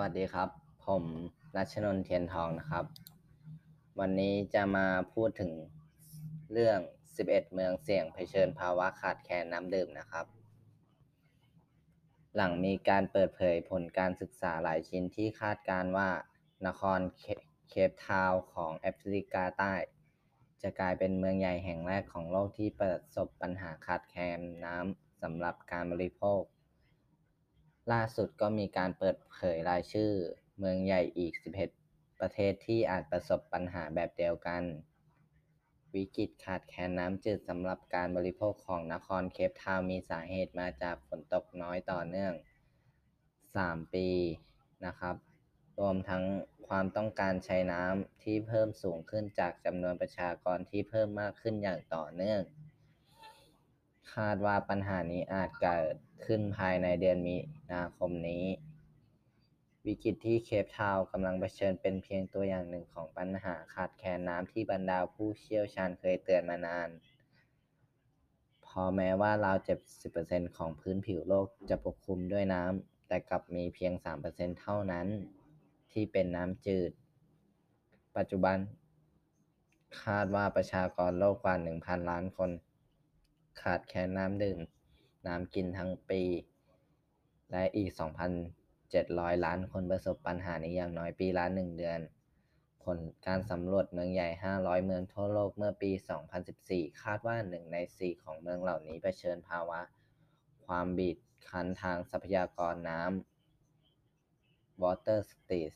วัสดีครับ ผมรัชนนท์เทียนทองนะครับ วันนี้จะมาพูดถึงเรื่อง 11 เมืองเสี่ยงเผชิญภาวะขาดแคลนน้ำดื่มนะครับ หลังมีการเปิดเผยผลการศึกษาหลายชิ้นที่คาดการณ์ว่า นครเคปทาวน์ของแอฟริกาใต้ จะกลายเป็นเมืองใหญ่แห่งแรกของโลกที่ประสบปัญหาขาดแคลนน้ำสำหรับการบริโภค ล่าสุดก็มีการเปิดเผยรายชื่อ เมืองใหญ่อีก 11 ประเทศที่อาจประสบปัญหาแบบเดียวกัน วิกฤตขาดแคลนน้ำจืดสำหรับการบริโภคของนครเคปทาวมีสาเหตุมาจากฝนตกน้อยต่อเนื่อง 3 ปีนะครับ รวมทั้งความต้องการใช้น้ำที่เพิ่มสูงขึ้นจากจำนวนประชากรที่เพิ่มมากขึ้นอย่างต่อเนื่อง คาดว่าปัญหานี้อาจเกิดขึ้นภายในเดือนมีนาคมนี้ วิกฤตที่เคปทาวน์กำลังเผชิญเป็นเพียงตัวอย่างหนึ่งของปัญหาขาดแคลนน้ำที่บรรดาผู้เชี่ยวชาญเคยเตือนมานาน พอแม้ว่าราว70%ของพื้นผิวโลกจะปกคลุมด้วยน้ำ แต่กลับมีเพียง 3%เท่านั้นที่เป็นน้ำจืด ปัจจุบัน คาดว่าประชากรโลกกว่า 1,000 ล้านคน ขาดแคลนน้ำดื่ม น้ำกินทั้งปี และอีก 2,700 ล้านคนประสบปัญหานี้อย่างน้อยปีละ1เดือน ผลการสำรวจเมืองใหญ่ 500 เมืองทั่วโลกเมื่อปี 2014 คาดว่า1ใน 4 ของเมืองเหล่านี้เผชิญภาวะ ความบีบคั้นทางทรัพยากรน้ำ Water Stress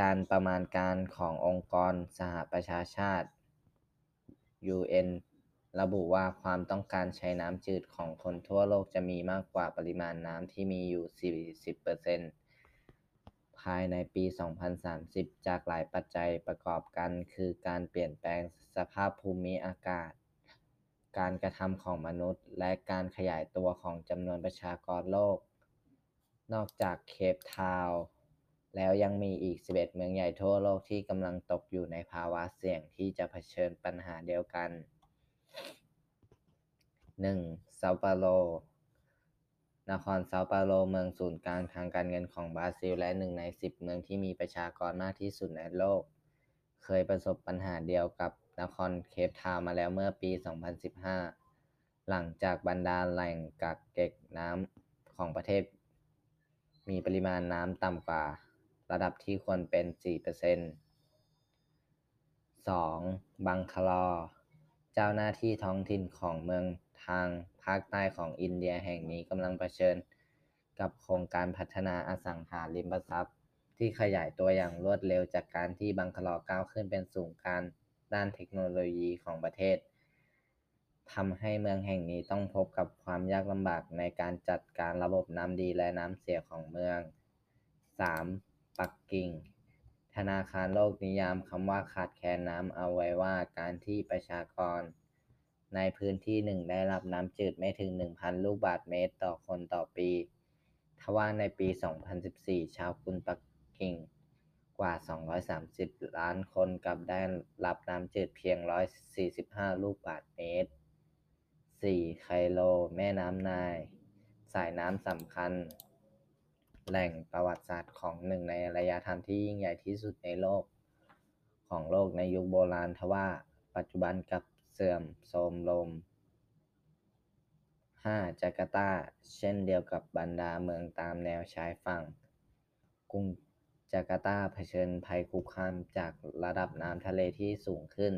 การประมาณการขององค์กรสหประชาชาติ UN ระบุว่าความต้องการใช้น้ำจืดของคนทั่วโลกจะมีมากกว่าปริมาณน้ำที่มีอยู่ 40%ภายในปี 2030 จากหลายปัจจัยประกอบกันคือการเปลี่ยนแปลงสภาพภูมิอากาศ การกระทำของมนุษย์ และการขยายตัวของจำนวนประชากรโลก นอกจากเคปทาวน์แล้วยังมีอีก 11 เมืองใหญ่ทั่วโลกที่กำลังตกอยู่ในภาวะเสี่ยงที่จะเผชิญปัญหาเดียวกัน 1. เซาเปาโล นครเซาเปาโลเมืองศูนย์กลางทางการเงินของบราซิล และหนึ่งใน10เมืองที่มีประชากรมากที่สุดในโลก เคยประสบปัญหาเดียวกับนครเคปทาวน์มาแล้วเมื่อปี 2015 หลังจากบรรดาแหล่งกักเก็บน้ำของประเทศ มีปริมาณน้ำต่ำกว่า ระดับที่ควรเป็น 4% 2. บังคลอ จ้าหน้าที่ท้องถิ่นของเมืองทางภาคใต้ของอินเดียแห่งนี้กำลังเผชิญ กับโครงการพัฒนาอสังหาริมทรัพย์ ที่ขยายตัวอย่างรวดเร็วจากการที่บังคลอก้าวขึ้นเป็นศูนย์กลางด้านเทคโนโลยีของประเทศทำให้เมืองแห่งนี้ต้องพบกับความยากลำบากในการจัดการระบบน้ำดีและน้ำเสียของเมือง 3. ปักกิ่ง ธนาคารโลกนิยามคำว่าขาดแคลนน้ำเอาไว้ว่าการที่ประชากร ในพื้นที่หนึ่งได้รับน้ำจืดไม่ถึง 1,000 ลูกบาศก์เมตรต่อคนต่อปี ทว่าในปี 2014 ชาวกรุงปักกิ่งกว่า 230 ล้านคนกับได้รับน้ำจืดเพียง 145 ลูกบาศก์เมตร 4. ไคโรแม่น้ำนาย สายน้ำสำคัญ แหล่งประวัติศาสตร์ของหนึ่งในอารยธรรมที่ยิ่งใหญ่ที่สุดในโลก ของโลกในยุคโบราณทว่าปัจจุบันกับเสื่อมโทรมลง 5. จาการ์ตา เช่นเดียวกับบรรดาเมืองตามแนวชายฝั่ง กรุงจาการ์ตาเผชิญภัยคุกคามจากระดับน้ำทะเลที่สูงขึ้น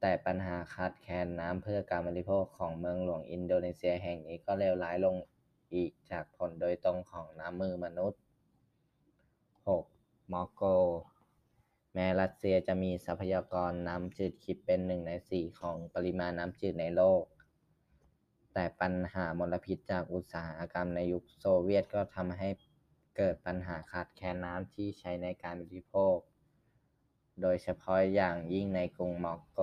แต่ปัญหาขาดแคลนน้ำเพื่อการบริโภคของเมืองหลวงอินโดนีเซียแห่งนี้ก็เลวร้ายลง อีกจากผลโดยตรงของน้ำมือมนุษย์ 6. มอร์โก แม้รัสเซียจะมีทรัพยากรน้ำจืดคิดเป็นหนึ่งในสี่ของปริมาณน้ำจืดในโลก แต่ปัญหามลพิษจากอุตสาหกรรมในยุคโซเวียตก็ทำให้เกิดปัญหาขาดแคลนน้ำที่ใช้ในการบริโภค โดยเฉพาะอย่างยิ่งในกรุงมอร์โก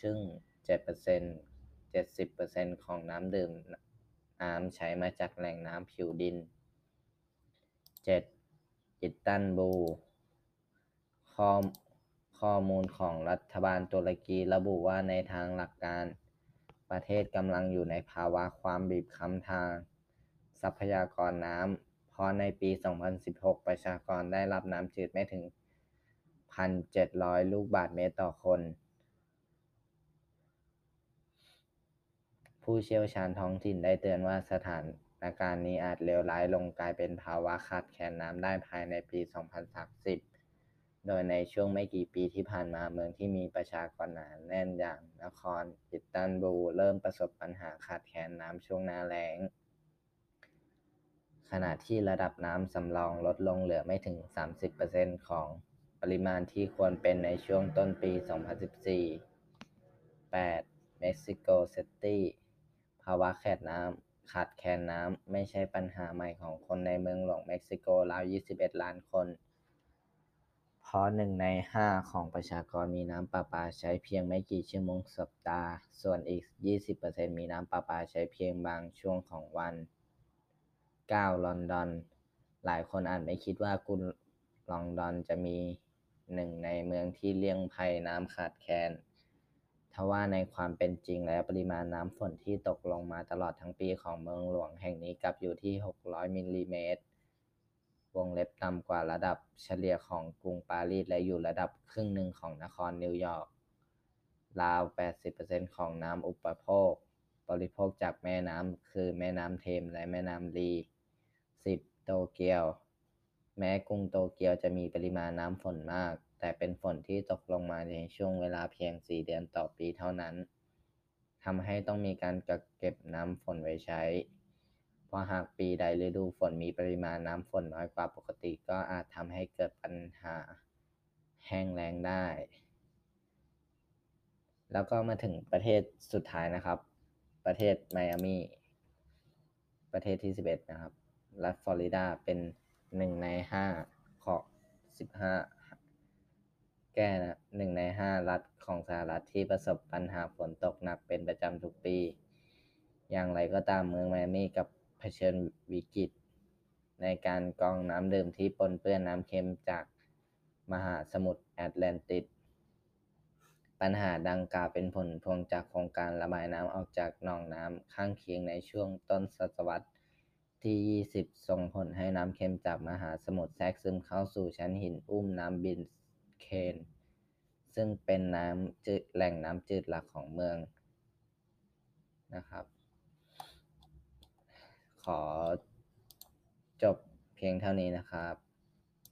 ซึ่ง 7% 70%ของน้ำดื่ม น้ำใช้มาจากแหล่งน้ำผิวดิน 7. อิสตันบูลข้อข้อมูลของรัฐบาลตุรกีระบุว่าในทางหลักการ ประเทศกำลังอยู่ในภาวะความบีบคั้นทาง ทรัพยากรน้ำเพราะในปี 2016 ประชากรได้รับน้ำจืดไม่ถึง 1,700 ลูกบาศก์เมตรต่อคน ผู้เชี่ยวชาญท้องถิ่นได้เตือนว่าสถานการณ์นี้อาจเลวร้ายลงกลายเป็นภาวะขาดแคลนน้ำได้ภายในปี 2030 โดยในช่วงไม่กี่ปีที่ผ่านมาเมืองที่มีประชากรหนาแน่นอย่างนครอิสตันบูลเริ่มประสบปัญหาขาดแคลนน้ำช่วงหน้าแล้งขณะที่ระดับน้ำสำรองลดลงเหลือไม่ถึง 30%ของปริมาณที่ควรเป็นในช่วงต้นปี 2014 8. เม็กซิโกซิตี้ ภาวะขาดน้ำขาดแคลนน้ำไม่ใช่ปัญหาใหม่ของคนในเมืองหลวงเม็กซิโกราว 21 ล้านคน เพราะหนึ่งในห้าของประชากรมีน้ำประปาใช้เพียงไม่กี่ชั่วโมงสัปดาห์ ส่วนอีก 20%มีน้ำประปาใช้เพียงบางช่วงของวัน 9. ลอนดอน หลายคนอาจไม่คิดว่ากรุงลอนดอนจะมีหนึ่งในเมืองที่เลี่ยงภัยน้ำขาดแคลน ทว่าในความเป็นจริงแล้วปริมาณน้ำฝนที่ตกลงมาตลอดทั้งปีของเมืองหลวงแห่งนี้กลับอยู่ที่ 600 มิลลิเมตร วงเล็บต่ำกว่าระดับเฉลี่ยของกรุงปารีสและอยู่ระดับครึ่งหนึ่งของนครนิวยอร์ก ราว 80%ของน้ำอุปโภค บริโภคจากแม่น้ำคือแม่น้ำเทมและแม่น้ำรี 10. โตเกียว แม้กรุงโตเกียวจะมีปริมาณน้ำฝนมาก แต่เป็นฝนที่ตกลงมาในช่วงเวลาเพียง 4 เดือนต่อปีเท่านั้นทำให้ต้องมีการกักเก็บน้ำฝนไว้ใช้ เพราะหากปีใดฤดูฝนมีปริมาณน้ำฝนน้อยกว่าปกติก็อาจทำให้เกิดปัญหาแห้งแล้งได้ แล้วก็มาถึงประเทศสุดท้ายนะครับ ประเทศไมอามีประเทศที่ 11 นะครับ รัฐฟลอริดาเป็นหนึ่งในห้าของสิบห้า แก้นะหนึ่งในห้ารัฐของสหรัฐที่ประสบปัญหาฝนตกหนักเป็นประจำทุกปี อย่างไรก็ตามเมืองไมอามี่กับเผชิญวิกฤต ในการกรองน้ำดื่มที่ปนเปื้อนน้ำเค็มจากมหาสมุทรแอตแลนติก ปัญหาดังกล่าวเป็นผลพวงจากโครงการระบายน้ำออกจากหนองน้ำข้างเคียงในช่วงต้นศตวรรษที่ 20 ส่งผลให้น้ำเค็มจากมหาสมุทรแทรกซึมเข้าสู่ชั้นหินอุ้มน้ำบิน เคน ซึ่งเป็นน้ำจืดแหล่งน้ำจืดหลักของเมืองนะครับ ขอจบเพียงเท่านี้นะครับ